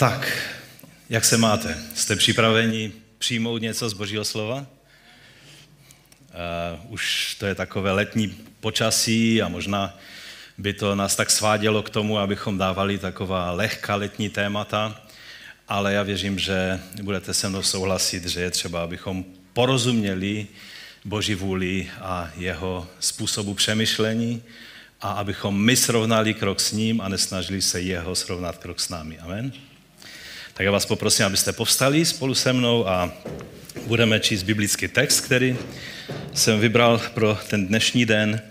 Tak, jak se máte? Jste připraveni přijmout něco z Božího slova? Uh, už to je takové letní počasí a možná by to nás tak svádělo k tomu, abychom dávali taková lehká letní témata, ale já věřím, že budete se mnou souhlasit, že je třeba, abychom porozuměli Boží vůli a jeho způsobu přemýšlení a abychom my srovnali krok s ním a nesnažili se jeho srovnat krok s námi. Amen. Tak já vás poprosím, abyste povstali spolu se mnou a budeme číst biblický text, který jsem vybral pro ten dnešní den,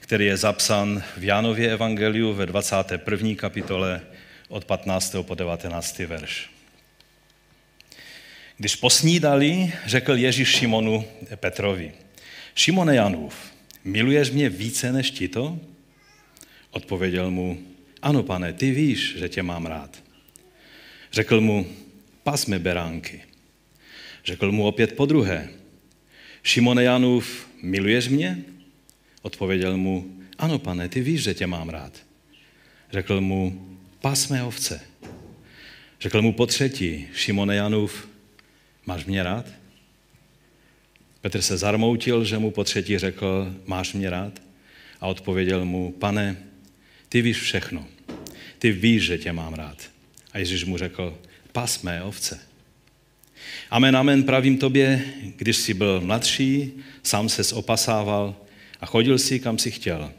který je zapsan v Jánově evangeliu ve 21. kapitole od 15. po 19. verš. Když posnídali, řekl Ježíš Šimonu Petrovi, Šimone Janův, miluješ mě více než ti to? Odpověděl mu, ano pane, ty víš, že tě mám rád. Řekl mu, pasme beránky. Řekl mu opět po druhé, Šimone Janův, miluješ mě? Odpověděl mu, ano pane, ty víš, že tě mám rád. Řekl mu, pasme ovce. Řekl mu po třetí, Šimone Janův, máš mě rád? Petr se zarmoutil, že mu po třetí řekl, máš mě rád? A odpověděl mu, pane, ty víš všechno. Ty víš, že tě mám rád. A Ježíš mu řekl, pas mé ovce. Amen, amen, pravím tobě, když jsi byl mladší, sám se opasával a chodil si, kam si chtěl.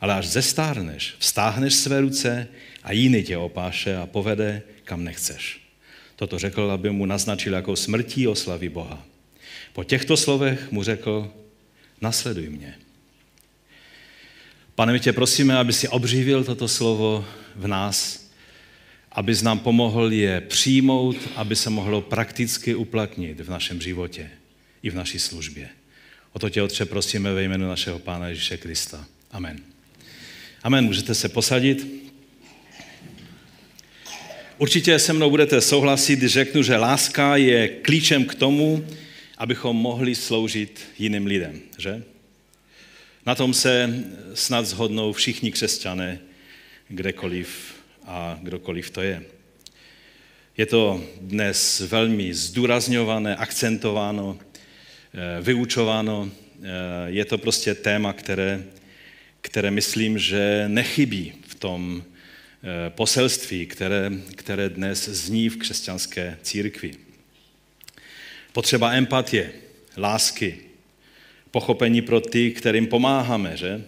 Ale až zestárneš, vstáhneš své ruce a jiný tě opáše a povede, kam nechceš. Toto řekl, aby mu naznačil, jakou smrtí oslaví Boha. Po těchto slovech mu řekl, nasleduj mě. Pane, my tě prosíme, aby si obřívil toto slovo v nás, aby nám pomohl je přijmout, aby se mohlo prakticky uplatnit v našem životě i v naší službě. O to tě, Otče, prosíme ve jménu našeho Pána Ježíše Krista. Amen. Amen. Můžete se posadit. Určitě se mnou budete souhlasit, když řeknu, že láska je klíčem k tomu, abychom mohli sloužit jiným lidem, že? Na tom se snad zhodnou všichni křesťané, kdekoliv a kdokoliv to je. Je to dnes velmi zdůrazňované, akcentováno, eh, vyučováno. Eh, je to prostě téma, které, které myslím, že nechybí v tom eh, poselství, které, které dnes zní v křesťanské církvi. Potřeba empatie, lásky, pochopení pro ty, kterým pomáháme, že?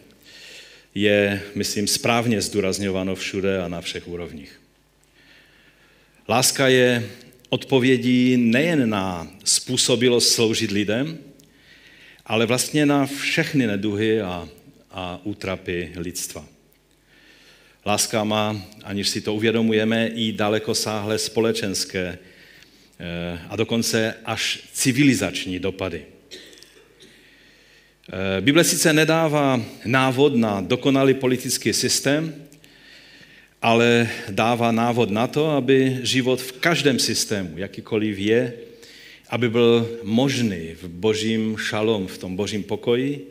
Je, myslím, správně zdůrazňováno všude a na všech úrovních. Láska je odpovědí nejen na způsobilost sloužit lidem, ale vlastně na všechny neduhy a, a útrapy lidstva. Láska má, aniž si to uvědomujeme, i dalekosáhlé společenské eh, a dokonce až civilizační dopady. Eh, Bible sice nedává návod na dokonalý politický systém, ale dává návod na to, aby život v každém systému, jakýkoliv je, aby byl možný v božím šalom, v tom božím pokoji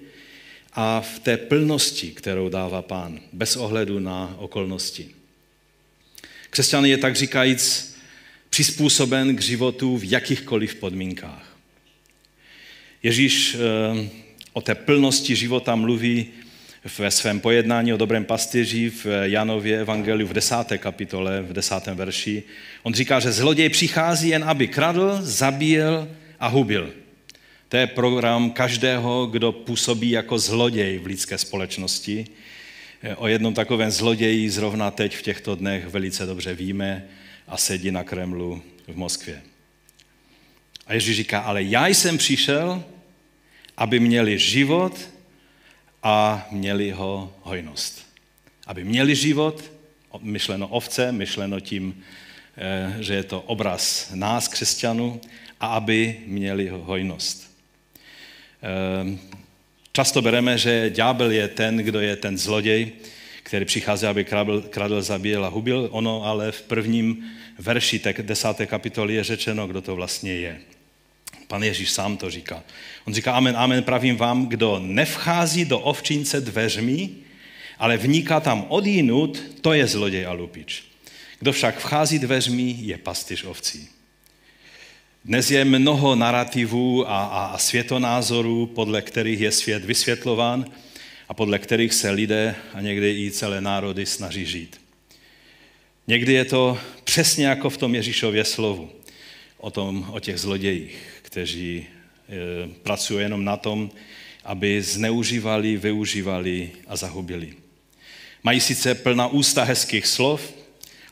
a v té plnosti, kterou dává pán, bez ohledu na okolnosti. Křesťan je tak říkajíc přizpůsoben k životu v jakýchkoliv podmínkách. Ježíš eh, o té plnosti života mluví ve svém pojednání o dobrém pastýři v Janově evangeliu v desáté kapitole, v desátém verši. On říká, že zloděj přichází jen, aby kradl, zabíjel a hubil. To je program každého, kdo působí jako zloděj v lidské společnosti. O jednom takovém zloději zrovna teď v těchto dnech velice dobře víme a sedí na Kremlu v Moskvě. A Ježíš říká, ale já jsem přišel, aby měli život a měli ho hojnost. Aby měli život, myšleno ovce, myšleno tím, eh, že je to obraz nás, křesťanů, a aby měli hojnost. Eh, často bereme, že ďábel je ten, kdo je ten zloděj, který přichází, aby kradl, kradl zabíjel a hubil. Ono ale v prvním verši té desáté kapitoly je řečeno, kdo to vlastně je. Pan Ježíš sám to říká. On říká, amen, amen, pravím vám, kdo nevchází do ovčince dveřmi, ale vniká tam odjinut, to je zloděj a lupič. Kdo však vchází dveřmi, je pastyř ovcí. Dnes je mnoho narrativů a, a, a světonázorů, podle kterých je svět vysvětlován a podle kterých se lidé a někdy i celé národy snaží žít. Někdy je to přesně jako v tom Ježíšově slovu o, tom, o těch zlodějích, kteří e, pracují jenom na tom, aby zneužívali, využívali a zahubili. Mají sice plná ústa hezkých slov,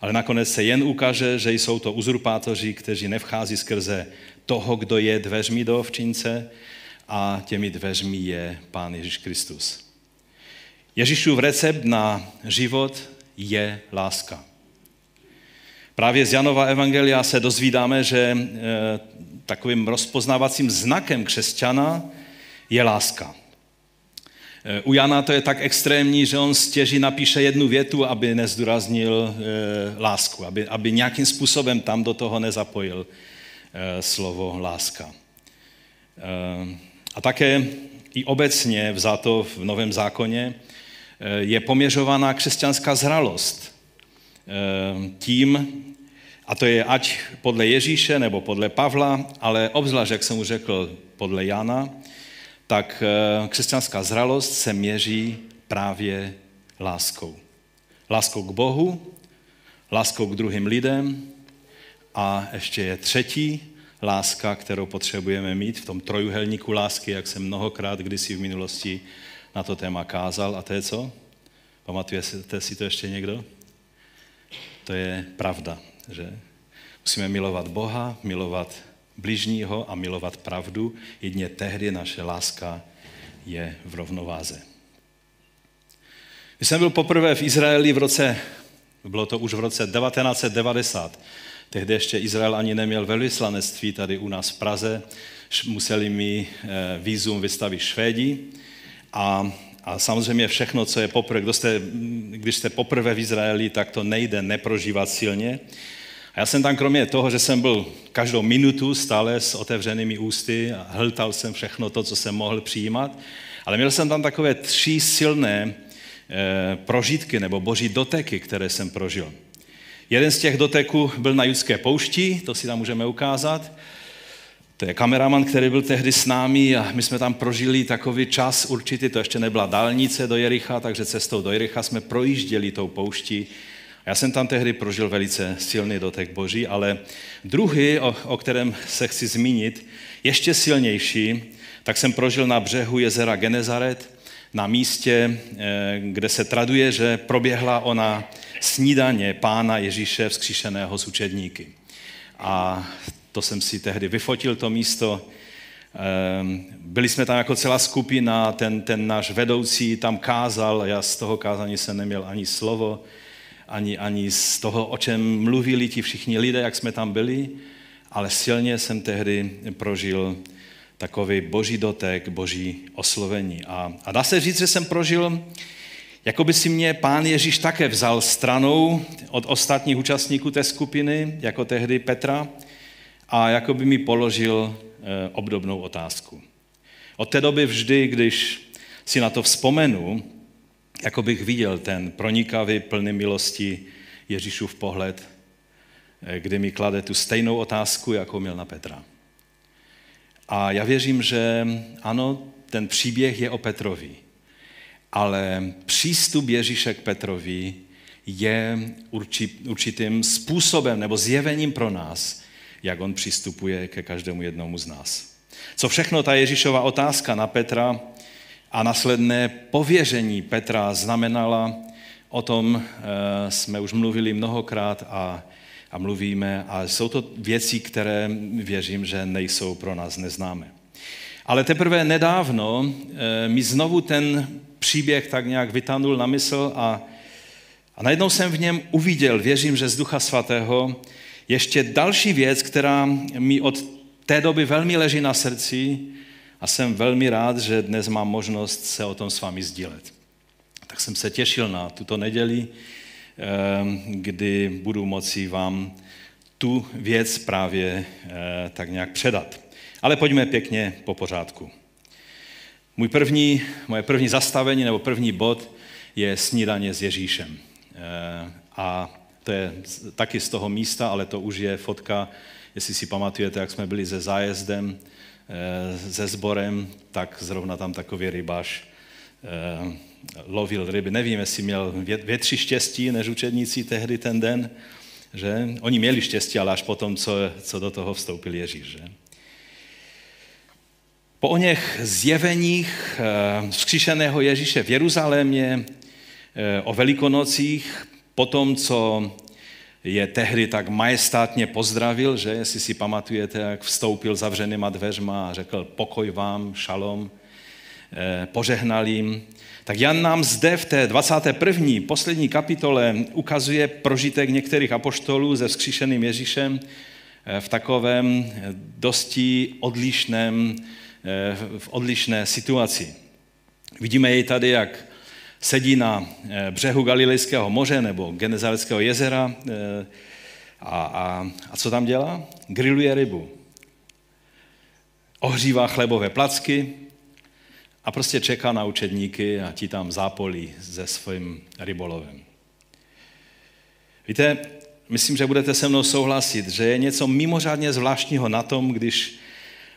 ale nakonec se jen ukáže, že jsou to uzurpátoři, kteří nevchází skrze toho, kdo je dveřmi do ovčince a těmi dveřmi je Pán Ježíš Kristus. Ježíšův recept na život je láska. Právě z Janova Evangelia se dozvídáme, že e, takovým rozpoznávacím znakem křesťana je láska. E, u Jana to je tak extrémní, že on stěží napíše jednu větu, aby nezdůraznil e, lásku, aby, aby nějakým způsobem tam do toho nezapojil slovo láska. A také i obecně vzato v Novém zákoně je poměřovaná křesťanská zralost tím, a to je ať podle Ježíše nebo podle Pavla, ale obzvlášť, jak jsem už řekl, podle Jana, tak eh, křesťanská zralost se měří právě láskou. Láskou k Bohu, láskou k druhým lidem a ještě je třetí láska, kterou potřebujeme mít v tom trojuhelníku lásky, jak jsem mnohokrát kdysi v minulosti na to téma kázal. A to je co? Pamatujete si to ještě někdo? To je pravda že? Musíme milovat Boha, milovat bližního a milovat pravdu. Jedně tehdy naše láska je v rovnováze. Když jsem byl poprvé v Izraeli v roce, bylo to už v roce 1990, tehdy ještě Izrael ani neměl velvyslanectví tady u nás v Praze, museli mi eh, výzum vystavit Švédi a, a samozřejmě všechno, co je poprvé, jste, když jste poprvé v Izraeli, tak to nejde neprožívat silně. A já jsem tam kromě toho, že jsem byl každou minutu stále s otevřenými ústy a hltal jsem všechno to, co jsem mohl přijímat, ale měl jsem tam takové tři silné e, prožitky nebo boží doteky, které jsem prožil. Jeden z těch doteků byl na judské poušti, to si tam můžeme ukázat. To je kameraman, který byl tehdy s námi a my jsme tam prožili takový čas určitý, to ještě nebyla dálnice do Jericha, takže cestou do Jericha jsme projížděli tou pouští já jsem tam tehdy prožil velice silný dotek Boží, ale druhý, o, o kterém se chci zmínit, ještě silnější, tak jsem prožil na břehu jezera Genezaret, na místě, eh, kde se traduje, že proběhla ona snídaně pána Ježíše vzkříšeného s učedníky. A to jsem si tehdy vyfotil, to místo. Ehm, byli jsme tam jako celá skupina, ten, ten náš vedoucí tam kázal, já z toho kázání jsem neměl ani slovo, ani, ani z toho, o čem mluvili ti všichni lidé, jak jsme tam byli, ale silně jsem tehdy prožil takový boží dotek, boží oslovení. A, a dá se říct, že jsem prožil, jako by si mě pán Ježíš také vzal stranou od ostatních účastníků té skupiny, jako tehdy Petra, a jako by mi položil e, obdobnou otázku. Od té doby vždy, když si na to vzpomenu, jako bych viděl ten pronikavý, plný milosti Ježíšův pohled, eh, kdy mi klade tu stejnou otázku, jako měl na Petra. A já věřím, že ano, ten příběh je o Petrovi, ale přístup Ježíše k Petrovi je určitým způsobem nebo zjevením pro nás, jak on přistupuje ke každému jednomu z nás. Co všechno ta Ježíšova otázka na Petra a následné pověření Petra znamenala, o tom eh, jsme už mluvili mnohokrát a, a mluvíme a jsou to věci, které věřím, že nejsou pro nás neznámé. Ale teprve nedávno eh, mi znovu ten příběh tak nějak vytanul na mysl a, a najednou jsem v něm uviděl, věřím, že z Ducha Svatého, ještě další věc, která mi od té doby velmi leží na srdci a jsem velmi rád, že dnes mám možnost se o tom s vámi sdílet. Tak jsem se těšil na tuto neděli, ehm, kdy budu moci vám tu věc právě eh, tak nějak předat. Ale pojďme pěkně po pořádku. Můj první, moje první zastavení nebo první bod je snídaně s Ježíšem. Eh, a To je taky z toho místa, ale to už je fotka, jestli si pamatujete, jak jsme byli se zájezdem, se sborem, tak zrovna tam takový rybář lovil ryby. Nevím, jestli měl větší štěstí než učedníci tehdy ten den, že? Oni měli štěstí, ale až potom, co, co do toho vstoupil Ježíš. Že? Po o něch zjeveních eh, vzkříšeného Ježíše v Jeruzalémě, eh, o velikonocích, po tom, co je tehdy tak majestátně pozdravil, že jestli si pamatujete, jak vstoupil zavřenýma dveřma a řekl pokoj vám, šalom, eh, požehnal jim, tak Jan nám zde v té 21. poslední kapitole ukazuje prožitek některých apoštolů se vzkříšeným Ježíšem eh, v takovém eh, dosti odlišném, v odlišné situaci. Vidíme jej tady, jak sedí na břehu Galilejského moře nebo Genezareckého jezera a, a, a co tam dělá? Grilluje rybu. Ohřívá chlebové placky, a prostě čeká na učedníky a ti tam zápolí se svým rybolovem. Víte, myslím, že budete se mnou souhlasit, že je něco mimořádně zvláštního na tom, když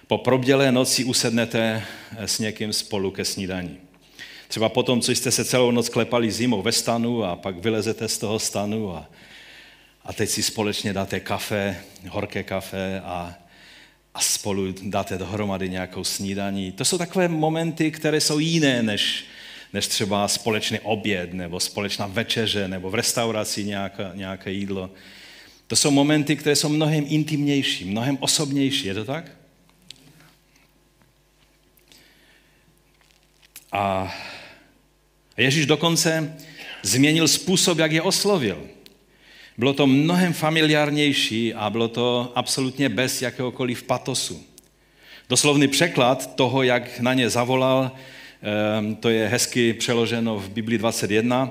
po probdělé noci usednete s někým spolu ke snídaní. Třeba potom, co jste se celou noc klepali zimou ve stanu a pak vylezete z toho stanu a, a teď si společně dáte kafe, horké kafe a, a spolu dáte dohromady nějakou snídaní. To jsou takové momenty, které jsou jiné než, než třeba společný oběd nebo společná večeře nebo v restauraci nějaká, nějaké jídlo. To jsou momenty, které jsou mnohem intimnější, mnohem osobnější. Je to tak? A Ježíš dokonce změnil způsob, jak je oslovil. Bylo to mnohem familiárnější a bylo to absolutně bez jakéhokoliv patosu. Doslovný překlad toho, jak na ně zavolal, ehm, to je hezky přeloženo v Biblii 21.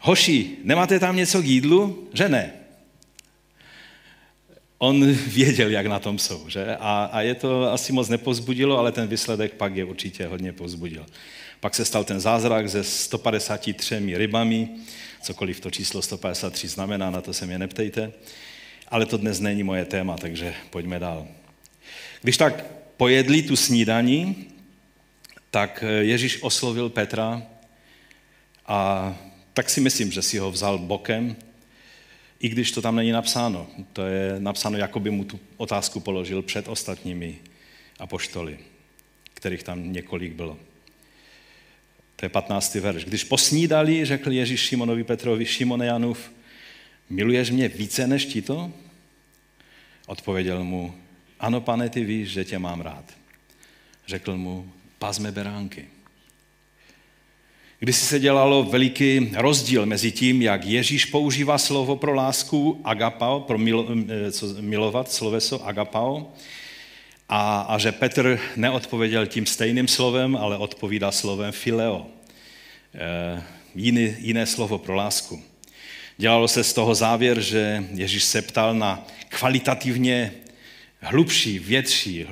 Hoši, nemáte tam něco k jídlu? Že ne. On věděl, jak na tom jsou, že? A, a je to asi moc nepozbudilo, ale ten výsledek pak je určitě hodně pozbudil. Pak se stal ten zázrak se 153 rybami, cokoliv to číslo 153 znamená, na to se mě neptejte. Ale to dnes není moje téma, takže pojďme dál. Když tak pojedli tu snídaní, tak Ježíš oslovil Petra a tak si myslím, že si ho vzal bokem, i když to tam není napsáno. To je napsáno, jako by mu tu otázku položil před ostatními apoštoly, kterých tam několik bylo. To je 15. verš. Když posnídali, řekl Ježíš Šimonovi Petrovi, Šimone Janův, miluješ mě více než ti to? Odpověděl mu, ano, pane, ty víš, že tě mám rád. Řekl mu, pazme beránky. Když se dělalo veliký rozdíl mezi tím, jak Ježíš používá slovo pro lásku agapao, pro milo, eh, co, milovat, sloveso agapao, a, a že Petr neodpověděl tím stejným slovem, ale odpovídá slovem fileo. E, jiný, jiné slovo pro lásku. Dělalo se z toho závěr, že Ježíš se ptal na kvalitativně hlubší, větší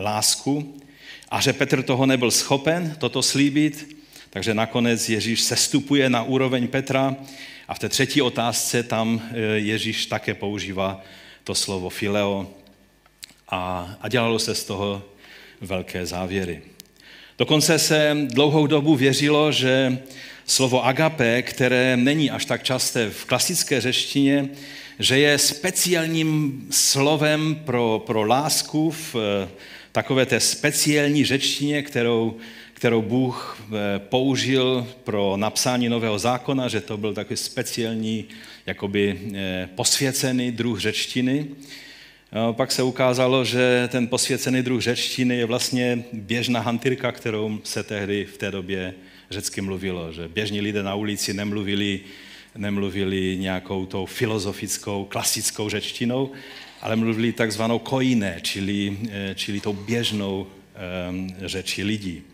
lásku a že Petr toho nebyl schopen toto slíbit, takže nakonec Ježíš sestupuje na úroveň Petra a v té třetí otázce tam e, Ježíš také používá to slovo fileo, a, a dělalo se z toho velké závěry. Dokonce se dlouhou dobu věřilo, že slovo agape, které není až tak časté v klasické řeštině, že je speciálním slovem pro, pro lásku v eh, takové té speciální řečtině, kterou, kterou Bůh eh, použil pro napsání nového zákona, že to byl takový speciální, jakoby eh, posvěcený druh řečtiny. Pak se ukázalo, že ten posvěcený druh řečtiny je vlastně běžná hantyrka, kterou se tehdy v té době řecky mluvilo. Že běžní lidé na ulici nemluvili, nemluvili nějakou tou filozofickou, klasickou řečtinou, ale mluvili takzvanou kojiné, čili, eh, čili tou běžnou řeči lidí.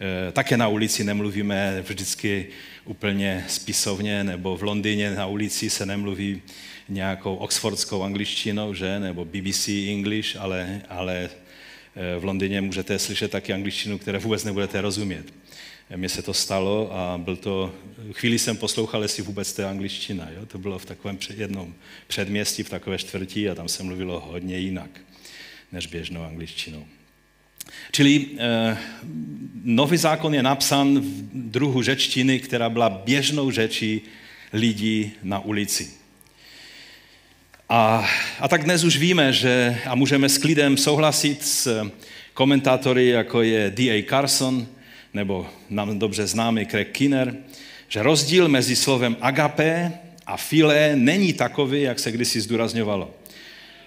E, také na ulici nemluvíme vždycky úplně spisovně, nebo v Londýně na ulici se nemluví nějakou oxfordskou angličtinou, že, nebo BBC English, ale, ale v Londýně můžete slyšet taky angličtinu, které vůbec nebudete rozumět. Mně se to stalo a byl to, chvíli jsem poslouchal, jestli vůbec to je angličtina. Jo? To bylo v takovém jednom předměstí, v takové čtvrtí a tam se mluvilo hodně jinak než běžnou angličtinou. Čili eh, nový zákon je napsán v druhu řečtiny, která byla běžnou řečí lidí na ulici. A, a tak dnes už víme, že a můžeme s klidem souhlasit s komentátory, jako je D.A. Carson, nebo nám dobře známý Craig Kinner, že rozdíl mezi slovem agape a filé není takový, jak se kdysi zdůrazňovalo.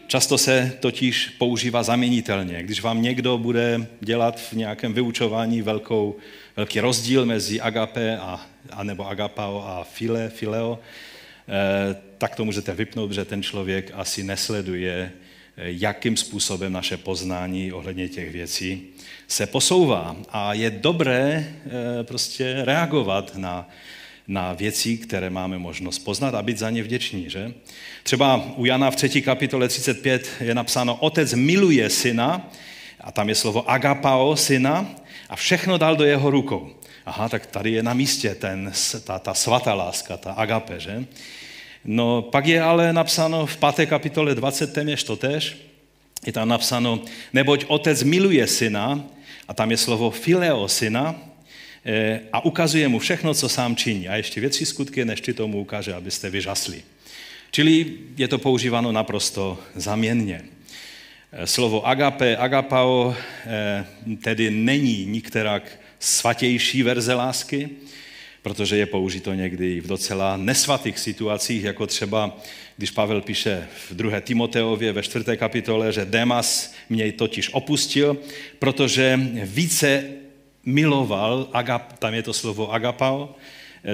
Často se totiž používá zaměnitelně. Když vám někdo bude dělat v nějakém vyučování velkou, velký rozdíl mezi agape a, a nebo agapao a file, fileo, eh, tak to můžete vypnout, že ten člověk asi nesleduje, eh, jakým způsobem naše poznání ohledně těch věcí se posouvá. A je dobré eh, prostě reagovat na, na věci, které máme možnost poznat a být za ně vděční. Že? Třeba u Jana v 3. kapitole 35 je napsáno, otec miluje syna, a tam je slovo agapao, syna, a všechno dal do jeho rukou. Aha, tak tady je na místě ten, ta, ta svatá láska, ta agape, že? No, pak je ale napsáno v 5. kapitole 20. téměř to tež, je tam napsáno, neboť otec miluje syna, a tam je slovo fileo syna, a ukazuje mu všechno, co sám činí. A ještě větší skutky, než ty tomu ukáže, abyste vyžasli. Čili je to používáno naprosto zaměnně. Eh, slovo agape, agapao eh, tedy není nikterak svatější verze lásky, protože je použito někdy v docela nesvatých situacích, jako třeba, když Pavel píše v 2. Timoteově ve 4. kapitole, že Demas mě totiž opustil, protože více miloval, agap, tam je to slovo agapao,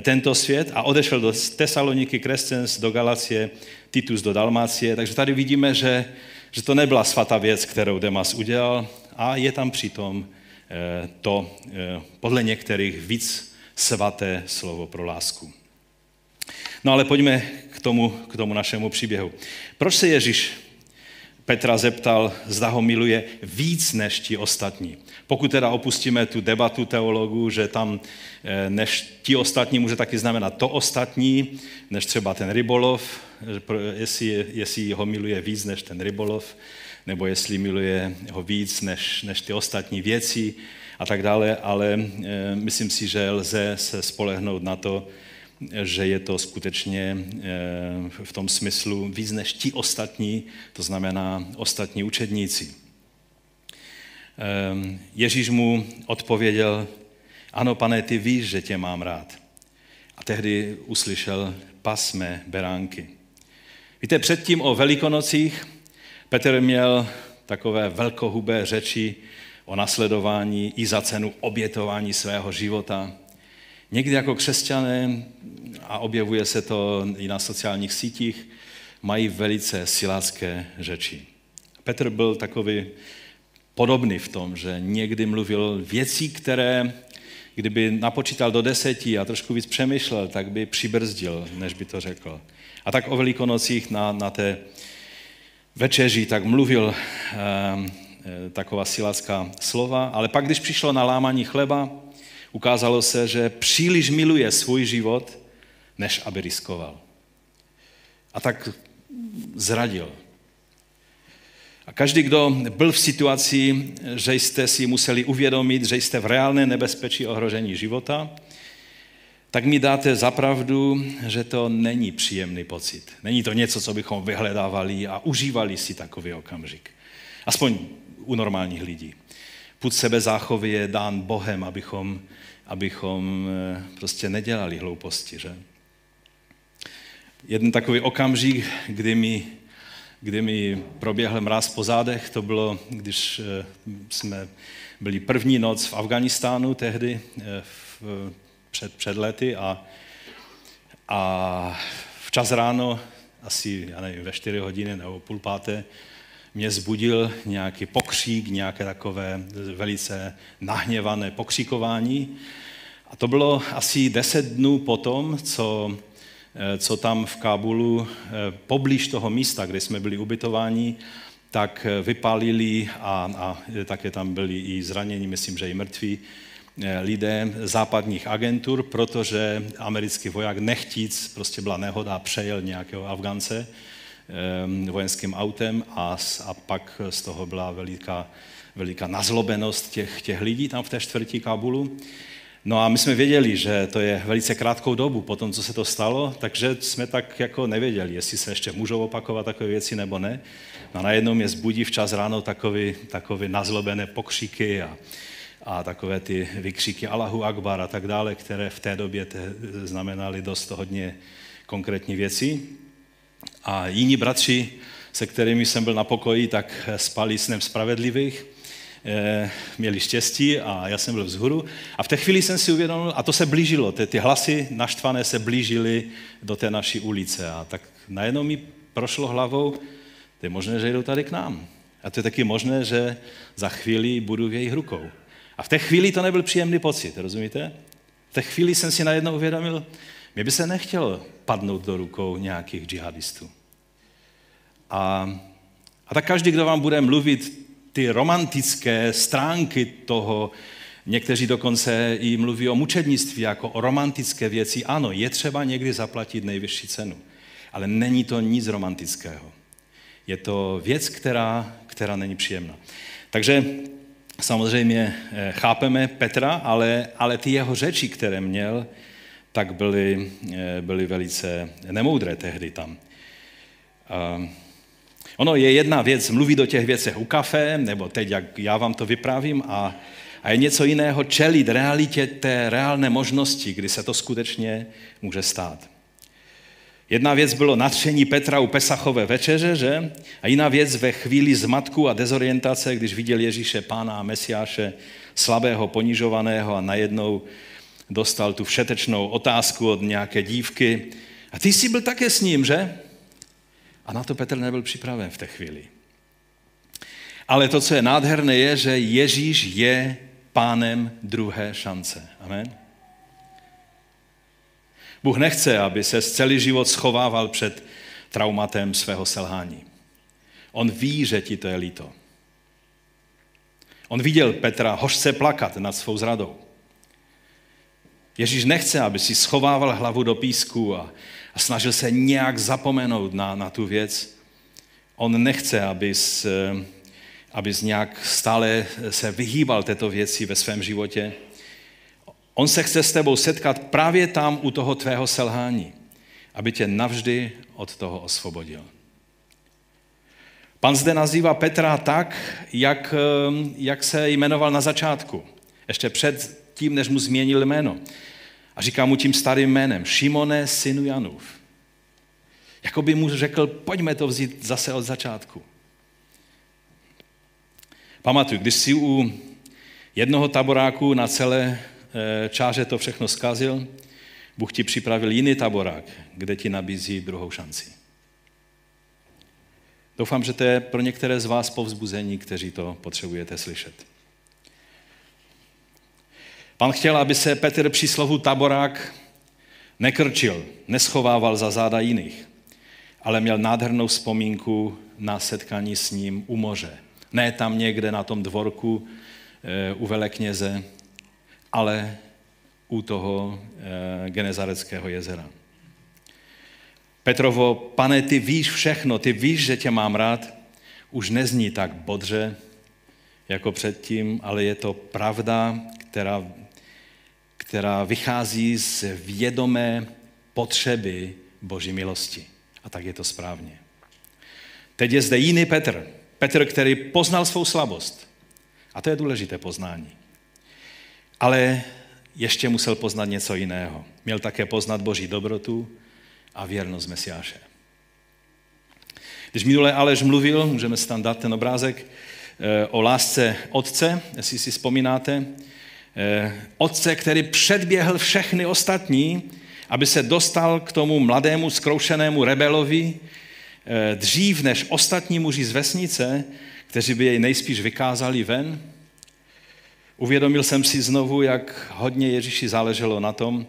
tento svět a odešel do Tesaloniky, Krescens, do Galacie, Titus do Dalmácie. Takže tady vidíme, že, že to nebyla svatá věc, kterou Demas udělal a je tam přitom eh, to eh, podle některých víc svaté slovo pro lásku. No ale pojďme k tomu, k tomu našemu příběhu. Proč se Ježíš Petra zeptal, zda ho miluje víc než ti ostatní. Pokud teda opustíme tu debatu teologů, že tam eh, než ti ostatní může taky znamenat to ostatní, než třeba ten rybolov, jestli, jestli ho miluje víc než ten rybolov, nebo jestli miluje ho víc než, než ty ostatní věci a tak dále, ale e, myslím si, že lze se spolehnout na to, že je to skutečně e, v tom smyslu víc než ti ostatní, to znamená ostatní učedníci. E, Ježíš mu odpověděl, ano, pane, ty víš, že tě mám rád. A tehdy uslyšel pasme beránky. Víte, předtím o velikonocích Petr měl takové velkohubé řeči o nasledování i za cenu obětování svého života. Někdy jako křesťané, a objevuje se to i na sociálních sítích, mají velice silácké řeči. Petr byl takový podobný v tom, že někdy mluvil věcí, které kdyby napočítal do deseti a trošku víc přemýšlel, tak by přibrzdil, než by to řekl. A tak o velikonocích na, na té večeři tak mluvil e, taková silácká slova, ale pak, když přišlo na lámaní chleba, ukázalo se, že příliš miluje svůj život, než aby riskoval. A tak zradil. A každý, kdo byl v situaci, že jste si museli uvědomit, že jste v reálné nebezpečí ohrožení života, tak mi dáte zapravdu, že to není příjemný pocit. Není to něco, co bychom vyhledávali a užívali si takový okamžik. Aspoň u normálních lidí. Put sebezáchovy je dán Bohem, abychom, abychom eh, prostě nedělali hlouposti. Že? Jeden takový okamžik, kdy mi, kdy mi proběhl mráz po zádech, to bylo, když eh, jsme byli první noc v Afganistánu tehdy, eh, v před, před lety a, a včas ráno, asi já nevím, ve 4 hodiny nebo půl páté, mě zbudil nějaký pokřík, nějaké takové velice nahněvané pokříkování. A to bylo asi deset dnů potom, co, co tam v Kábulu, eh, poblíž toho místa, kde jsme byli ubytováni, tak vypálili a, a také tam byli i zraněni, myslím, že i mrtví lidé západních agentur, protože americký voják nechtíc, prostě byla nehoda, přejel nějakého Afgance vojenským autem a, a pak z toho byla veliká, veliká nazlobenost těch, těch lidí tam v té čtvrtí Kabulu. No a my jsme věděli, že to je velice krátkou dobu po tom, co se to stalo, takže jsme tak jako nevěděli, jestli se ještě můžou opakovat takové věci nebo ne. A najednou mě zbudí včas ráno takové, takové nazlobené pokřiky a, a takové ty vykřiky Allahu Akbar a tak dále, které v té době te, znamenaly dost hodně konkrétní věci. A jiní bratři, se kterými jsem byl na pokoji, tak spali snem spravedlivých, měli štěstí a já jsem byl vzhůru. A v té chvíli jsem si uvědomil, a to se blížilo, ty, ty hlasy naštvané se blížily do té naší ulice. A tak najednou mi prošlo hlavou, to je možné, že jdou tady k nám. A to je taky možné, že za chvíli budu v jejich rukou. A v té chvíli to nebyl příjemný pocit, rozumíte? V té chvíli jsem si najednou uvědomil, mě by se nechtělo padnout do rukou nějakých džihadistů. A, a tak každý, kdo vám bude mluvit ty romantické stránky toho, někteří dokonce i mluví o mučednictví jako o romantické věci. Ano, je třeba někdy zaplatit nejvyšší cenu, ale není to nic romantického. Je to věc, která, která není příjemná. Takže samozřejmě eh, chápeme Petra, ale, ale ty jeho řeči, které měl, tak byly, eh, byly velice nemoudré tehdy tam. Ono je jedna věc mluvit o těch věcech u kafe, nebo teď, jak já vám to vyprávím, a, a je něco jiného čelit realitě té reálné možnosti, kdy se to skutečně může stát. Jedna věc bylo natření Petra u Pesachové večeře, že? A jiná věc ve chvíli zmatku a dezorientace, když viděl Ježíše, pána a mesiáše, slabého, ponižovaného a najednou dostal tu všetečnou otázku od nějaké dívky. A ty jsi byl také s ním, že? A na to Petr nebyl připraven v té chvíli. Ale to, co je nádherné, je, že Ježíš je pánem druhé šance. Amen. Bůh nechce, aby se celý život schovával před traumatem svého selhání. On ví, že ti to je líto. On viděl Petra hořce plakat nad svou zradou. Ježíš nechce, aby si schovával hlavu do písku a, snažil se nějak zapomenout na, na tu věc. On nechce, abys, abys nějak stále se vyhýbal této věci ve svém životě. On se chce s tebou setkat právě tam u toho tvého selhání, aby tě navždy od toho osvobodil. Pan zde nazývá Petra tak, jak, eh, jak se jmenoval na začátku, ještě před tím, než mu změnil jméno. A říká mu tím starým jménem, Šimone, synu Janův. Jako by mu řekl, pojďme to vzít zase od začátku. Pamatuj, když si u jednoho taboráku na celé eh, čáře to všechno zkazil, Bůh ti připravil jiný taborák, kde ti nabízí druhou šanci. Doufám, že to je pro některé z vás povzbuzení, kteří to potřebujete slyšet. Pan chtěl, aby se Petr při slovu taborák nekrčil, neschovával za záda jiných, ale měl nádhernou vzpomínku na setkání s ním u moře. Ne tam někde na tom dvorku e, u velekněze, ale u toho e, Genezareckého jezera. Petrovo, pane, ty víš všechno, ty víš, že tě mám rád, už nezní tak bodře jako předtím, ale je to pravda, která která vychází z vědomé potřeby Boží milosti. A tak je to správně. Teď je zde jiný Petr. Petr, který poznal svou slabost. A to je důležité poznání. Ale ještě musel poznat něco jiného. Měl také poznat Boží dobrotu a věrnost Mesiáše. Když minule Aleš mluvil, můžeme si tam dát ten obrázek, eh, o lásce Otce, jestli si vzpomínáte, otce, který předběhl všechny ostatní, aby se dostal k tomu mladému zkroušenému rebelovi eh, dřív než ostatní muži z vesnice, kteří by jej nejspíš vykázali ven. Uvědomil jsem si znovu, jak hodně Ježíši záleželo na tom,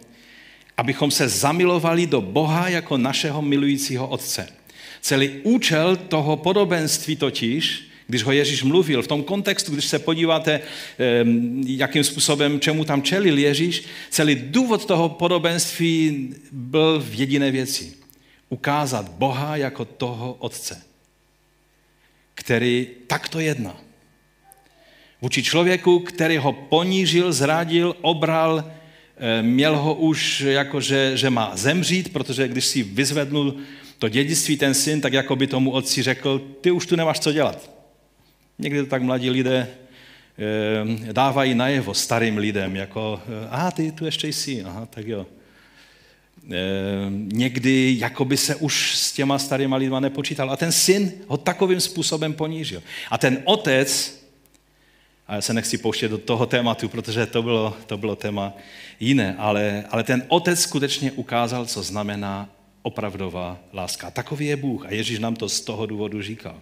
abychom se zamilovali do Boha jako našeho milujícího Otce. Celý účel toho podobenství totiž, když ho Ježíš mluvil, v tom kontextu, když se podíváte, jakým způsobem, čemu tam čelil Ježíš, celý důvod toho podobenství byl v jediné věci. Ukázat Boha jako toho Otce, který takto jedná. Vůči člověku, který ho ponížil, zradil, obral, měl ho už jako, že, že má zemřít, protože když si vyzvednul to dědictví ten syn, tak jako by tomu otci řekl, ty už tu nemáš co dělat. Někdy to tak mladí lidé eh, dávají najevo starým lidem, jako, eh, a ty tu ještě jsi, aha, tak jo. Eh, někdy jako by se už s těma starýma lidma nepočítal. A ten syn ho takovým způsobem ponížil. A ten otec, a já se nechci pouštět do toho tématu, protože to bylo, to bylo téma jiné, ale, ale ten otec skutečně ukázal, co znamená opravdová láska. Takový je Bůh a Ježíš nám to z toho důvodu říkal.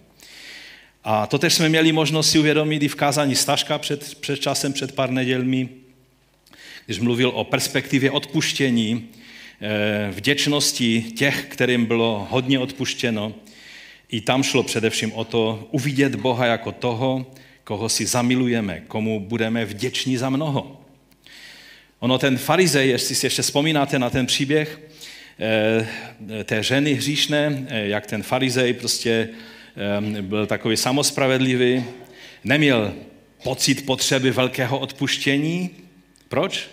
A to tež jsme měli možnost si uvědomit i v kázání Staška před, před časem, před pár nedělmi, když mluvil o perspektivě odpuštění, eh, vděčnosti těch, kterým bylo hodně odpuštěno. I tam šlo především o to uvidět Boha jako toho, koho si zamilujeme, komu budeme vděční za mnoho. Ono ten farizej, jestli si ještě vzpomínáte na ten příběh eh, té ženy hříšné, eh, jak ten farizej prostě byl takový samospravedlivý, neměl pocit potřeby velkého odpuštění. Proč?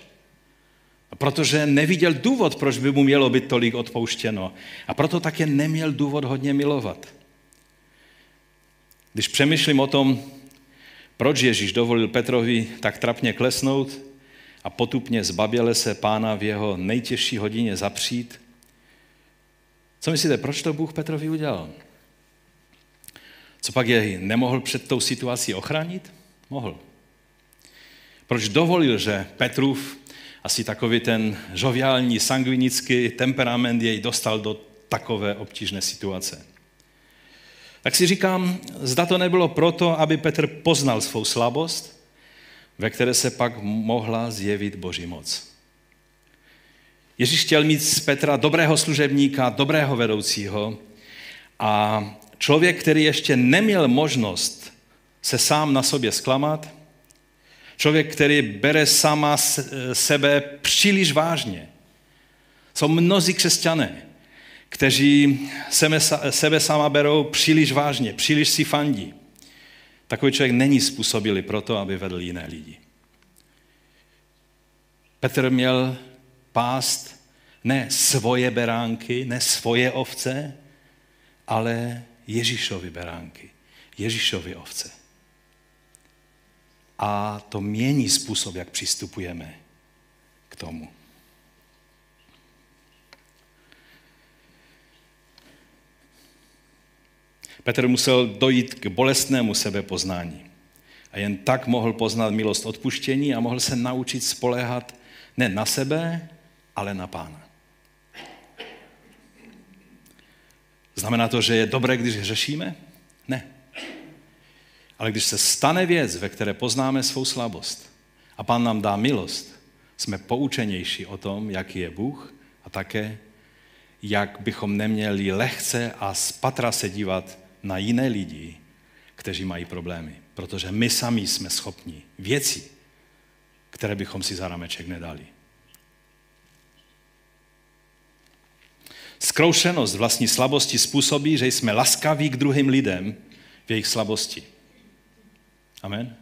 Protože neviděl důvod, proč by mu mělo být tolik odpouštěno. A proto také neměl důvod hodně milovat. Když přemýšlím o tom, proč Ježíš dovolil Petrovi tak trapně klesnout a potupně zbaběle se pána v jeho nejtěžší hodině zapřít, co myslíte, proč to Bůh Petrovi udělal? Co pak je nemohl před tou situací ochránit? Mohl. Proč dovolil, že Petrův, asi takový ten žoviální, sangvinický temperament jej dostal do takové obtížné situace? Tak si říkám, zda to nebylo proto, aby Petr poznal svou slabost, ve které se pak mohla zjevit Boží moc. Ježíš chtěl mít z Petra dobrého služebníka, dobrého vedoucího a člověk, který ještě neměl možnost se sám na sobě zklamat, člověk, který bere sama sebe příliš vážně. Jsou mnozí křesťané, kteří sebe, sama berou příliš vážně, příliš si fandí. Takový člověk není způsobilý pro to, aby vedl jiné lidi. Petr měl pást ne svoje beránky, ne svoje ovce, ale Ježíšovi beránky, Ježíšovi ovce. A to mění způsob, jak přistupujeme k tomu. Petr musel dojít k bolestnému sebepoznání. A jen tak mohl poznat milost odpuštění a mohl se naučit spoléhat ne na sebe, ale na pána. Znamená to, že je dobré, když řešíme? Ne. Ale když se stane věc, ve které poznáme svou slabost a Pán nám dá milost, jsme poučenější o tom, jaký je Bůh a také, jak bychom neměli lehce a spatra se dívat na jiné lidi, kteří mají problémy. Protože my sami jsme schopni věci, které bychom si za rameček nedali. Zkroušenost vlastní slabosti způsobí, že jsme laskaví k druhým lidem v jejich slabosti. Amen?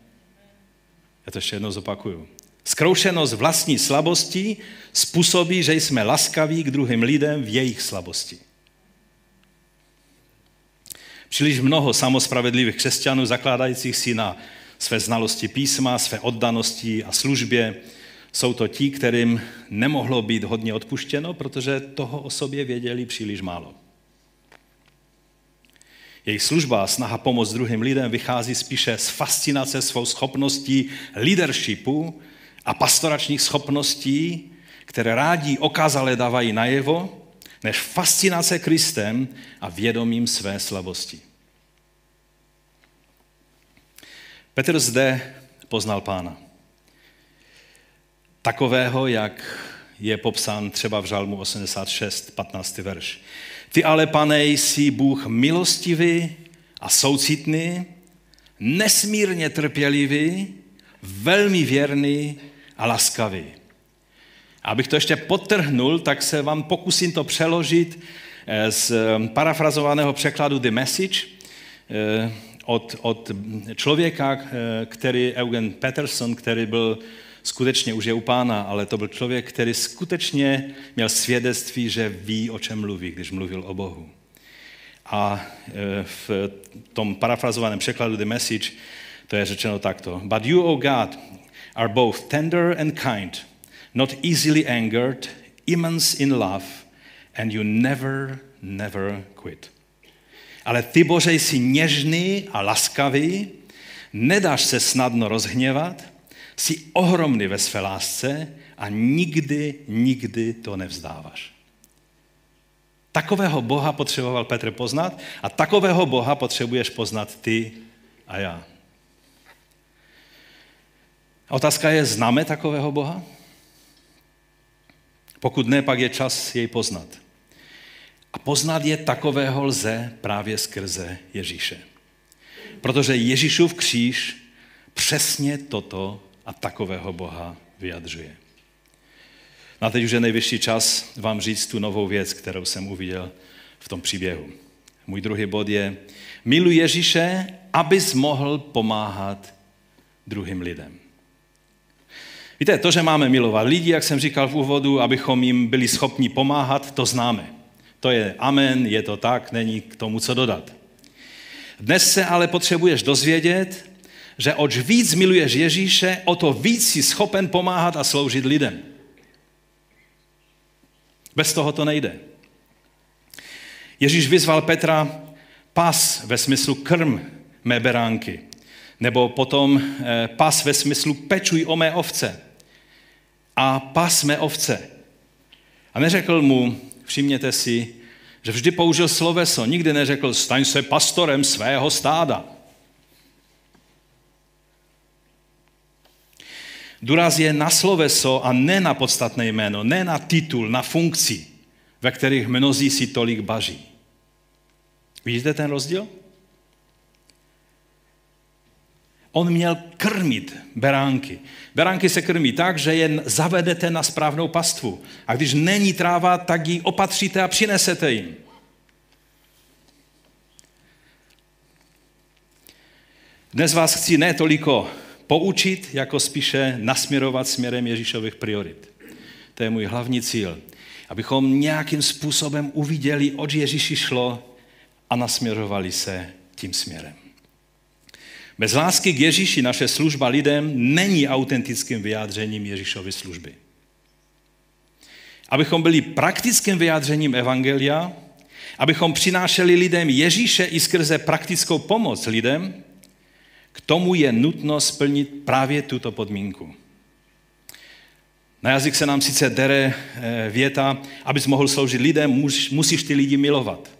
Já to ještě jednou zopakuju. Zkroušenost vlastní slabosti způsobí, že jsme laskaví k druhým lidem v jejich slabosti. Příliš mnoho samospravedlivých křesťanů zakládajících si na své znalosti písma, své oddanosti a službě, jsou to ti, kterým nemohlo být hodně odpuštěno, protože toho o sobě věděli příliš málo. Jejich služba a snaha pomoct druhým lidem vychází spíše z fascinace svou schopností leadershipu a pastoračních schopností, které rádi okázale dávají najevo, než fascinace Kristem a vědomím své slabosti. Petr zde poznal pána. Takového, jak je popsán třeba v Žalmu 86, 15. verš. Ty ale, pane, jsi Bůh milostivý a soucitný, nesmírně trpělivý, velmi věrný a laskavý. Abych to ještě potrhnul, tak se vám pokusím to přeložit eh, z eh, parafrazovaného překladu The Message eh, od, od člověka, který Eugen Peterson, který byl skutečně už je u pána, ale to byl člověk, který skutečně měl svědectví, že ví, o čem mluví, když mluvil o Bohu. A v tom parafrazovaném překladu The Message to je řečeno takto. But you, O God, are both tender and kind, not easily angered, immense in love, and you never, never quit. Ale ty, Bože, jsi něžný a laskavý, nedáš se snadno rozhněvat, jsi ohromný ve své lásce a nikdy, nikdy to nevzdáváš. Takového Boha potřeboval Petr poznat a takového Boha potřebuješ poznat ty a já. A otázka je, známe takového Boha? Pokud ne, pak je čas jej poznat. A poznat je takového lze právě skrze Ježíše. Protože Ježíšův kříž přesně toto a takového Boha vyjadřuje. A teď už je nejvyšší čas vám říct tu novou věc, kterou jsem uviděl v tom příběhu. Můj druhý bod je, miluj Ježíše, abys mohl pomáhat druhým lidem. Víte, to, že máme milovat lidi, jak jsem říkal v úvodu, abychom jim byli schopni pomáhat, to známe. To je amen, je to tak, není k tomu co dodat. Dnes se ale potřebuješ dozvědět, že oč víc miluješ Ježíše, o to víc jsi schopen pomáhat a sloužit lidem. Bez toho to nejde. Ježíš vyzval Petra pas ve smyslu krm mé beránky, nebo potom eh, pas ve smyslu pečuj o mé ovce a pas mé ovce. A neřekl mu, všimněte si, že vždy použil sloveso, nikdy neřekl, staň se pastorem svého stáda. Důraz je na sloveso a ne na podstatné jméno, ne na titul, na funkci, ve kterých mnozí si tolik baží. Vidíte ten rozdíl? On měl krmit beránky. Beránky se krmí tak, že jen zavedete na správnou pastvu. A když není tráva, tak ji opatříte a přinesete jim. Dnes vás chci ne toliko poučit, jako spíše nasměrovat směrem Ježíšových priorit. To je můj hlavní cíl. Abychom nějakým způsobem uviděli, oč Ježíši šlo a nasměrovali se tím směrem. Bez lásky k Ježíši naše služba lidem není autentickým vyjádřením Ježíšovy služby. Abychom byli praktickým vyjádřením Evangelia, abychom přinášeli lidem Ježíše i skrze praktickou pomoc lidem, k tomu je nutno splnit právě tuto podmínku. Na jazyk se nám sice dere eh, věta, abys mohl sloužit lidem, musíš ty lidi milovat.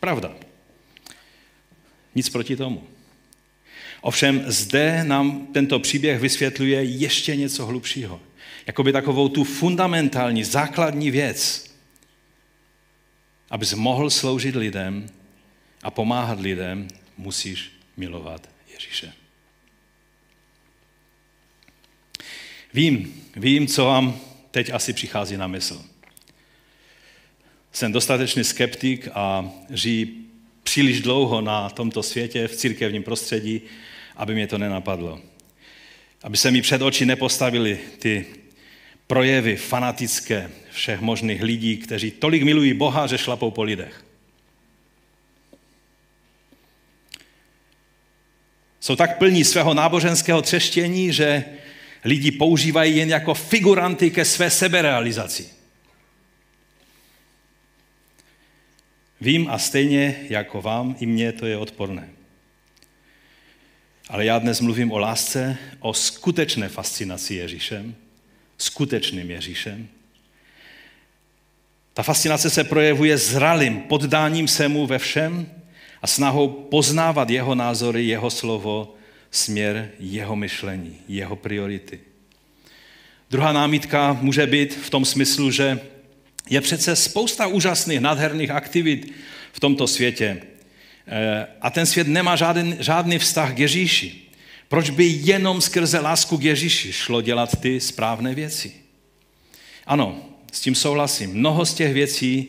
Pravda. Nic proti tomu. Ovšem zde nám tento příběh vysvětluje ještě něco hlubšího. Jakoby takovou tu fundamentální, základní věc, abys mohl sloužit lidem a pomáhat lidem, musíš milovat Ježíše. Vím, vím, co vám teď asi přichází na mysl. Jsem dostatečný skeptik a žijí příliš dlouho na tomto světě, v církevním prostředí, aby mě to nenapadlo. Aby se mi před oči nepostavili ty projevy fanatické všech možných lidí, kteří tolik milují Boha, že šlapou po lidech. Jsou tak plní svého náboženského třeštění, že lidi používají jen jako figuranty ke své seberealizaci. Vím a stejně jako vám, i mně to je odporné. Ale já dnes mluvím o lásce, o skutečné fascinaci Ježíšem, skutečným Ježíšem. Ta fascinace se projevuje zralým poddáním se mu ve všem a snahou poznávat jeho názory, jeho slovo, směr jeho myšlení, jeho priority. Druhá námítka může být v tom smyslu, že Je přece spousta úžasných, nádherných aktivit v tomto světě. Eh, a ten svět nemá žádný, žádný vztah k Ježíši. Proč by jenom skrze lásku k Ježíši šlo dělat ty správné věci? Ano, s tím souhlasím. Mnoho z těch věcí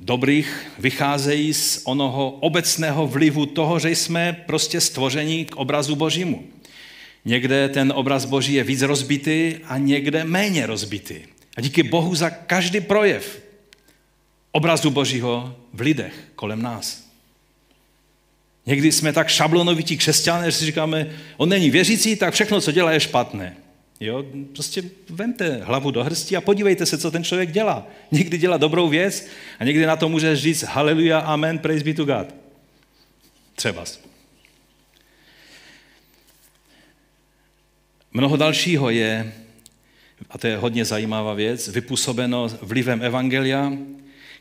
dobrých vycházejí z onoho obecného vlivu toho, že jsme prostě stvoření k obrazu Božímu. Někde ten obraz Boží je víc rozbitý a někde méně rozbitý. A díky Bohu za každý projev obrazu Božího v lidech kolem nás. Někdy jsme tak šablonovití křesťané, že si říkáme, on není věřící, tak všechno, co dělá, je špatné. Jo? Prostě vemte hlavu do hrsti a podívejte se, co ten člověk dělá. Někdy dělá dobrou věc a někdy na to může říct haleluja, amen, praise be to God. Třeba. Mnoho dalšího je, a to je hodně zajímavá věc, vypůsobeno vlivem Evangelia,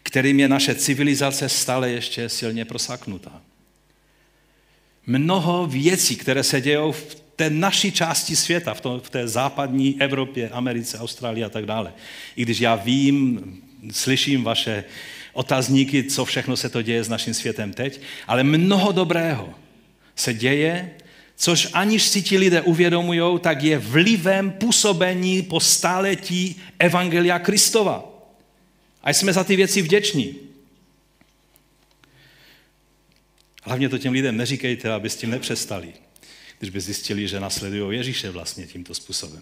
kterým je naše civilizace stále ještě silně prosaknutá. Mnoho věcí, které se dějou v té naší části světa, v, tom, v té západní Evropě, Americe, Austrálii a tak dále. I když já vím, slyším vaše otazníky, co všechno se to děje s naším světem teď, ale mnoho dobrého se děje, což aniž si ti lidé uvědomují, tak je vlivem působení po stáletí Evangelia Kristova. A jsme za ty věci vděční. Hlavně to těm lidem neříkejte, aby s tím nepřestali když by zjistili, že nasledují Ježíše vlastně tímto způsobem.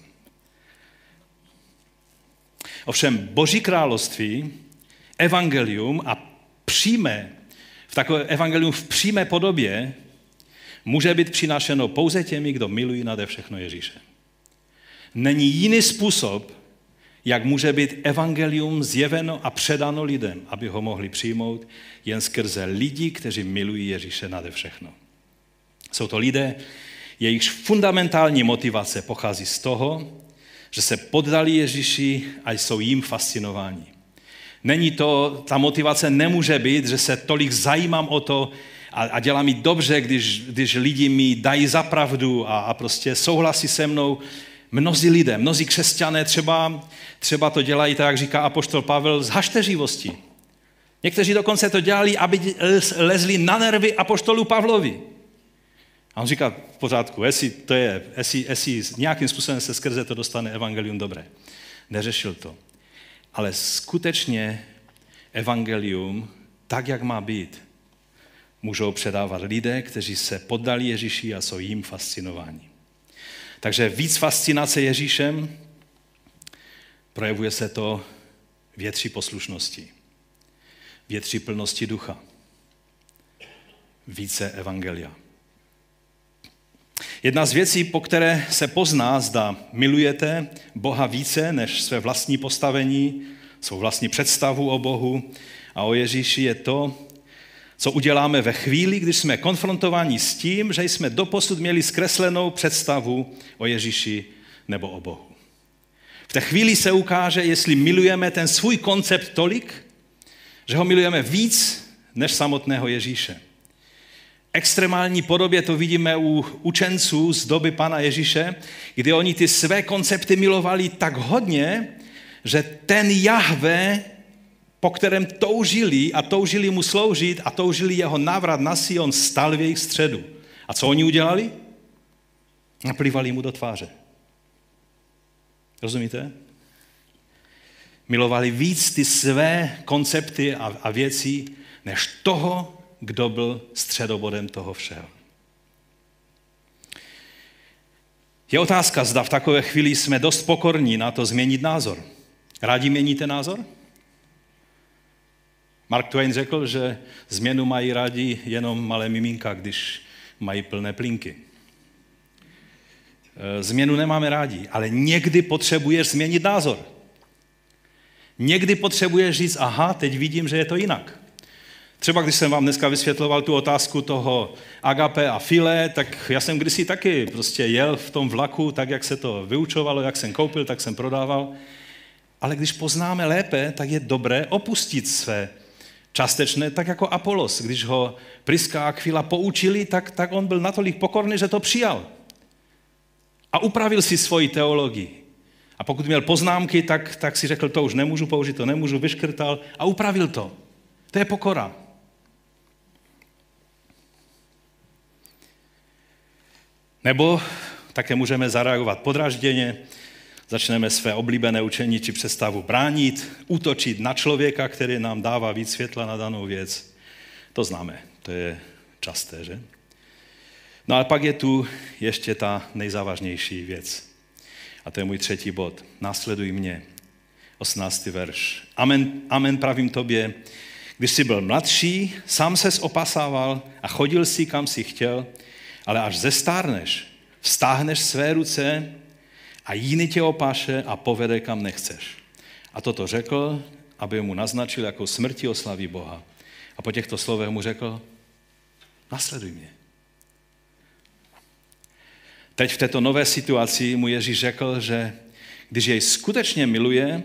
Ovšem, Boží království, evangelium a přímé, v takové evangelium v přímé podobě může být přinášeno pouze těmi, kdo milují nade všechno Ježíše. Není jiný způsob, jak může být evangelium zjeveno a předáno lidem, aby ho mohli přijmout, jen skrze lidi, kteří milují Ježíše nade všechno. Jsou to lidé, jejichž fundamentální motivace pochází z toho, že se poddali Ježíši a jsou jim fascinováni. Není to, ta motivace nemůže být, že se tolik zajímám o to a, a dělá mi dobře, když, když lidi mi dají za pravdu a, a prostě souhlasí se mnou. Mnozí lidé, mnozí křesťané třeba, třeba to dělají tak, jak říká apoštol Pavel, z hašteřivosti. Někteří dokonce to dělali, aby lezli na nervy apoštolu Pavlovi. A on říká, v pořádku, jestli to je, jestli, jestli nějakým způsobem se skrze to dostane evangelium dobré. Neřešil to. Ale skutečně evangelium, tak, jak má být, můžou předávat lidé, kteří se poddali Ježíši a jsou jim fascinováni. Takže víc fascinace Ježíšem, projevuje se to větší poslušnosti, větší plnosti ducha, více evangelia. Jedna z věcí, po které se pozná, zda milujete Boha více než své vlastní postavení, svou vlastní představu o Bohu a o Ježíši, je to, co uděláme ve chvíli, když jsme konfrontováni s tím, že jsme doposud měli zkreslenou představu o Ježíši nebo o Bohu. V té chvíli se ukáže, jestli milujeme ten svůj koncept tolik, že ho milujeme víc než samotného Ježíše extrémální podobě to vidíme u učenců z doby Pana Ježíše, kdy oni ty své koncepty milovali tak hodně, že ten Jahve, po kterém toužili a toužili mu sloužit a toužili jeho návrat na Sion, stal v jejich středu. A co oni udělali? Naplývali mu do tváře. Rozumíte? Milovali víc ty své koncepty a, a věci, než toho, kdo byl středobodem toho všeho. Je otázka, zda v takové chvíli jsme dost pokorní na to změnit názor. Rádi měníte názor? Mark Twain řekl, že změnu mají rádi jenom malé miminka, když mají plné plinky. E, změnu nemáme rádi, ale někdy potřebuješ změnit názor. Někdy potřebuješ říct, aha, teď vidím, že je to jinak. Třeba když jsem vám dneska vysvětloval tu otázku toho agape a file, tak já jsem kdysi taky prostě jel v tom vlaku, tak jak se to vyučovalo, jak jsem koupil, tak jsem prodával. Ale když poznáme lépe, tak je dobré opustit své částečné, tak jako Apolos. Když ho Priska a Aquila poučili, tak, tak on byl natolik pokorný, že to přijal. A upravil si svoji teologii. A pokud měl poznámky, tak, tak si řekl, to už nemůžu použít, to nemůžu, vyškrtal a upravil to. To je pokora. Nebo také můžeme zareagovat podražděně, začneme své oblíbené učení či představu bránit, útočit na člověka, který nám dává víc světla na danou věc. To známe, to je časté, že? No ale pak je tu ještě ta nejzávažnější věc. A to je můj třetí bod. Následuj mě. 18. verš. Amen, amen pravím tobě, když jsi byl mladší, sám ses opasával a chodil si, kam si chtěl, ale až zestárneš, vztáhneš své ruce a jiný tě opáše a povede, kam nechceš. A toto řekl, aby mu naznačil, jako smrti oslaví Boha. A po těchto slovech mu řekl, nasleduj mě. Teď v této nové situaci mu Ježíš řekl, že když jej skutečně miluje,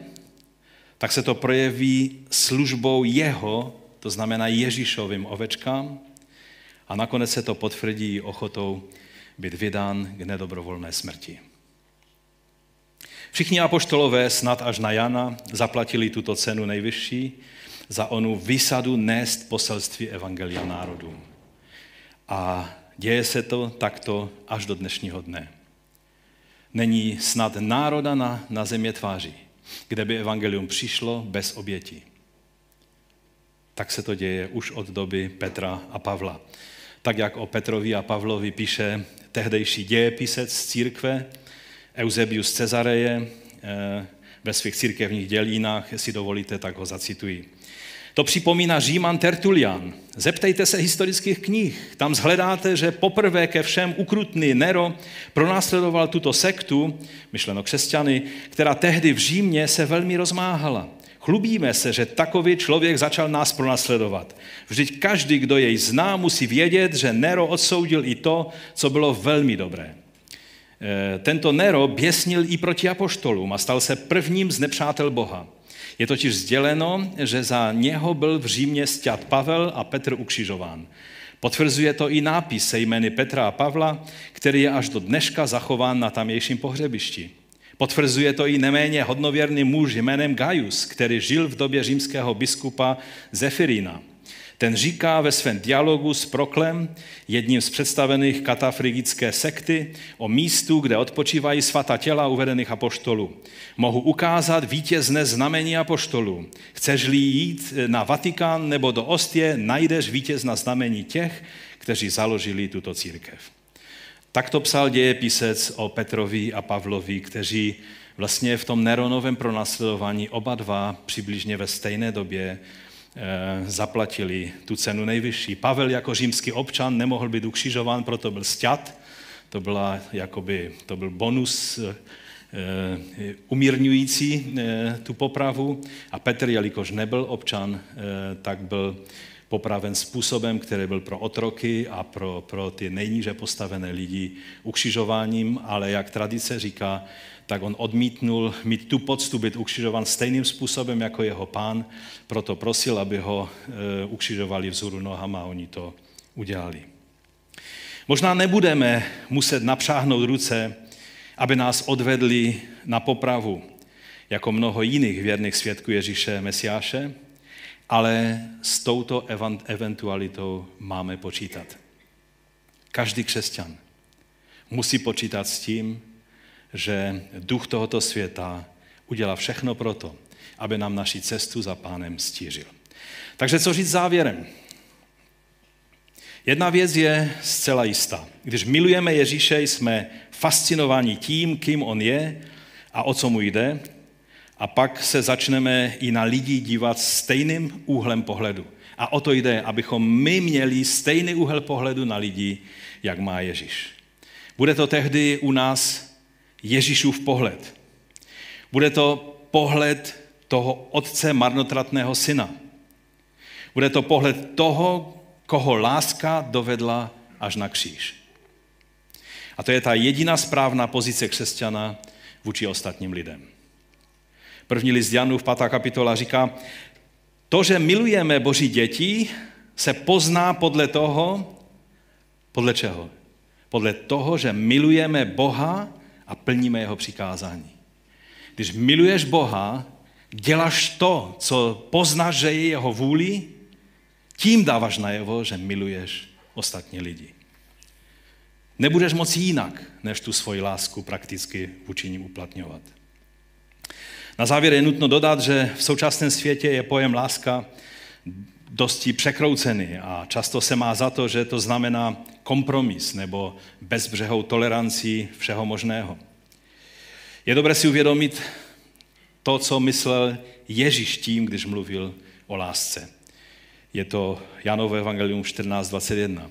tak se to projeví službou jeho, to znamená Ježíšovým ovečkám, a nakonec se to potvrdí ochotou být vydán k nedobrovolné smrti. Všichni apoštolové, snad až na Jana, zaplatili tuto cenu nejvyšší za onu výsadu nést poselství Evangelia národům. A děje se to takto až do dnešního dne. Není snad národa na, na země tváří, kde by evangelium přišlo bez oběti. Tak se to děje už od doby Petra a Pavla. Tak jak o Petrovi a Pavlovi píše tehdejší dějepisec z církve, Eusebius Cezareje, eh, ve svých církevních dělínách, jestli dovolíte, tak ho zacituji. To připomíná Říman Tertulian. Zeptejte se historických knih. Tam zhledáte, že poprvé ke všem ukrutný Nero pronásledoval tuto sektu, myšleno křesťany, která tehdy v Římě se velmi rozmáhala. Chlubíme se, že takový člověk začal nás pronásledovat. Vždyť každý, kdo jej zná, musí vědět, že Nero odsoudil i to, co bylo velmi dobré. E, tento Nero běsnil i proti apoštolům a stal se prvním z nepřátel Boha. Je totiž sděleno, že za něho byl v Římě stět Pavel a Petr ukřižován. Potvrzuje to i nápis se jmény Petra a Pavla, který je až do dneška zachován na tamějším pohřebišti. Potvrzuje to i neméně hodnověrný muž jménem Gaius, který žil v době římského biskupa Zefirína. Ten říká ve svém dialogu s Proklem, jedním z představených katafrigické sekty, o místu, kde odpočívají svatá těla uvedených apoštolů. Mohu ukázat vítězné znamení apoštolů. Chceš-li jít na Vatikán nebo do Ostie, najdeš vítězná znamení těch, kteří založili tuto církev. Tak to psal dějepisec o Petrovi a Pavlovi, kteří vlastně v tom Neronovém pronásledování oba dva přibližně ve stejné době Eh, zaplatili tu cenu nejvyšší. Pavel jako římský občan nemohl být ukřižován, proto byl sťat. To, byla, jakoby, to byl bonus eh, umírňující eh, tu popravu. A Petr, jelikož nebyl občan, tak byl popraven způsobem, který byl pro otroky a pro, pro ty nejníže postavené lidi ukřižováním, ale jak tradice říká, tak on odmítnul mít tu poctu být ukřižovan stejným způsobem jako jeho pán, proto prosil, aby ho e, ukřižovali vzhůru nohama a oni to udělali. Možná nebudeme muset napřáhnout ruce, aby nás odvedli na popravu, jako mnoho jiných věrných svědků Ježíše Mesiáše, ale s touto eventualitou máme počítat. Každý křesťan musí počítat s tím, že duch tohoto světa udělá všechno proto, aby nám naši cestu za pánem stížil. Takže co říct závěrem? Jedna věc je zcela jistá. Když milujeme Ježíše, jsme fascinováni tím, kým on je a o co mu jde, a pak se začneme i na lidi dívat stejným úhlem pohledu. A o to jde, abychom my měli stejný úhel pohledu na lidi, jak má Ježíš. Bude to tehdy u nás Ježíšův pohled. Bude to pohled toho otce marnotratného syna. Bude to pohled toho, koho láska dovedla až na kříž. A to je ta jediná správná pozice křesťana vůči ostatním lidem. První list Janův, 5. kapitola říká, to, že milujeme Boží děti, se pozná podle toho, podle čeho? Podle toho, že milujeme Boha a plníme jeho přikázání. Když miluješ Boha, děláš to, co poznáš, že je jeho vůli, tím dáváš najevo, že miluješ ostatní lidi. Nebudeš moci jinak, než tu svoji lásku prakticky vůči ním uplatňovat. Na závěr je nutno dodat, že v současném světě je pojem láska dosti překroucený a často se má za to, že to znamená kompromis nebo bezbřehou toleranci všeho možného. Je dobré si uvědomit to, co myslel Ježíš tím, když mluvil o lásce. Je to Janové evangelium 14.21.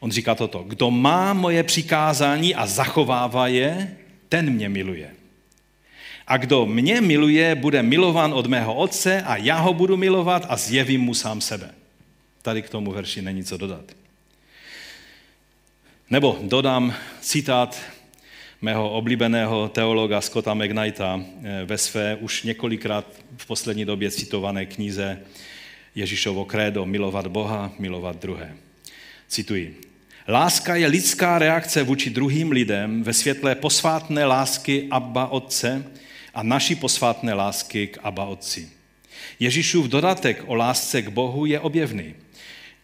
On říká toto, kdo má moje přikázání a zachovává je, ten mě miluje. A kdo mě miluje, bude milován od mého otce a já ho budu milovat a zjevím mu sám sebe. Tady k tomu verši není co dodat. Nebo dodám citát mého oblíbeného teologa Scotta McKnighta eh, ve své už několikrát v poslední době citované knize Ježíšovo krédo milovat Boha, milovat druhé. Cituji. Láska je lidská reakce vůči druhým lidem ve světle posvátné lásky Abba Otce a naší posvátné lásky k Abba Otci. Ježíšův dodatek o lásce k Bohu je objevný.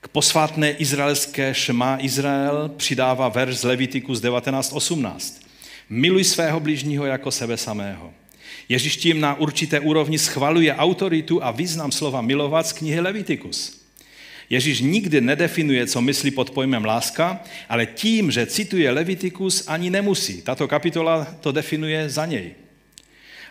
K posvátné izraelské šma Izrael přidává verš z Levitikus 19.18. Miluj svého bližního jako sebe samého. Ježíš tím na určité úrovni schvaluje autoritu a význam slova milovat z knihy Levitikus. Ježíš nikdy nedefinuje, co myslí pod pojmem láska, ale tím, že cituje Levitikus, ani nemusí. Tato kapitola to definuje za něj.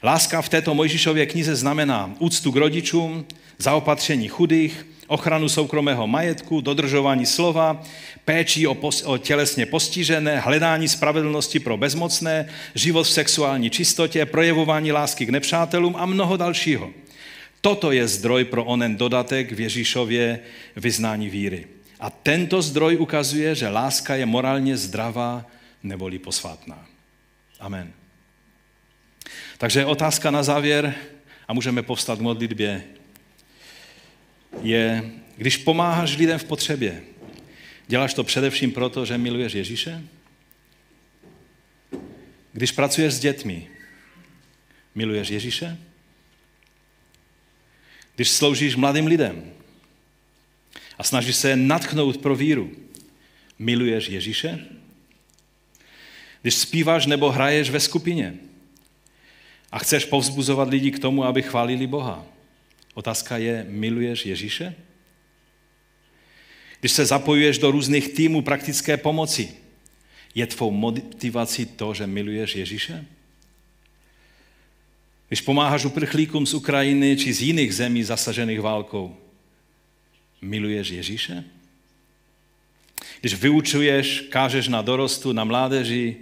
Láska v této Mojžišově knize znamená úctu k rodičům, zaopatření chudých, ochranu soukromého majetku, dodržování slova, péči o, pos- o tělesně postižené, hledání spravedlnosti pro bezmocné, život v sexuální čistotě, projevování lásky k nepřátelům a mnoho dalšího. Toto je zdroj pro onen dodatek v Ježíšově vyznání víry. A tento zdroj ukazuje, že láska je morálně zdravá neboli posvátná. Amen. Takže otázka na závěr, a můžeme povstat k modlitbě, je, když pomáháš lidem v potřebě, děláš to především proto, že miluješ Ježíše? Když pracuješ s dětmi, miluješ Ježíše? Když sloužíš mladým lidem a snažíš se natchnout pro víru, miluješ Ježíše? Když zpíváš nebo hraješ ve skupině a chceš povzbuzovat lidi k tomu, aby chválili Boha, otázka je, miluješ Ježíše? Když se zapojuješ do různých týmů praktické pomoci, je tvou motivací to, že miluješ Ježíše? Když pomáháš uprchlíkům z Ukrajiny či z jiných zemí zasažených válkou, miluješ Ježíše? Když vyučuješ, kážeš na dorostu, na mládeži,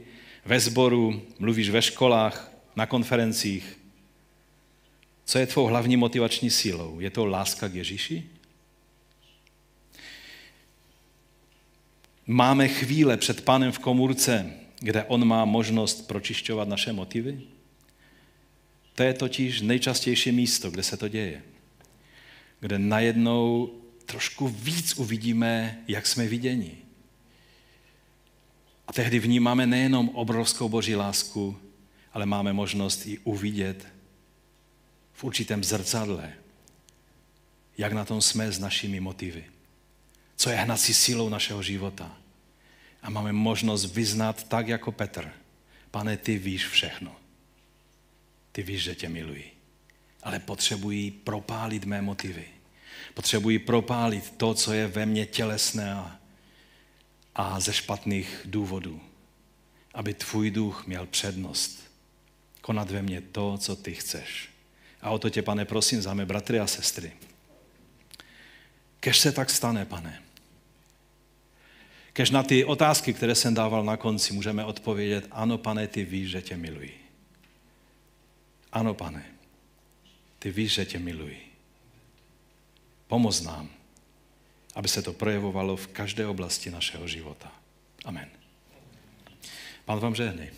ve sboru, mluvíš ve školách, na konferencích, co je tvou hlavní motivační sílou? Je to láska k Ježíši? Máme chvíle před pánem v komůrce, kde on má možnost pročišťovat naše motivy? To je totiž nejčastější místo, kde se to děje. Kde najednou trošku víc uvidíme, jak jsme viděni. A tehdy vnímáme nejenom obrovskou boží lásku, ale máme možnost i uvidět v určitém zrcadle, jak na tom jsme s našimi motivy. Co je hnací sílou našeho života. A máme možnost vyznat tak jako Petr. Pane, ty víš všechno. Ty víš, že tě miluji. Ale potřebují propálit mé motivy. Potřebují propálit to, co je ve mně tělesné a, a ze špatných důvodů. Aby tvůj duch měl přednost. Konat ve mně to, co ty chceš. A o to tě, pane, prosím za mé bratry a sestry. Kež se tak stane, pane. Kež na ty otázky, které jsem dával na konci, můžeme odpovědět, ano, pane, ty víš, že tě miluji. Ano, pane, ty víš, že tě miluji. Pomoz nám, aby se to projevovalo v každé oblasti našeho života. Amen. Pán vám žehnej.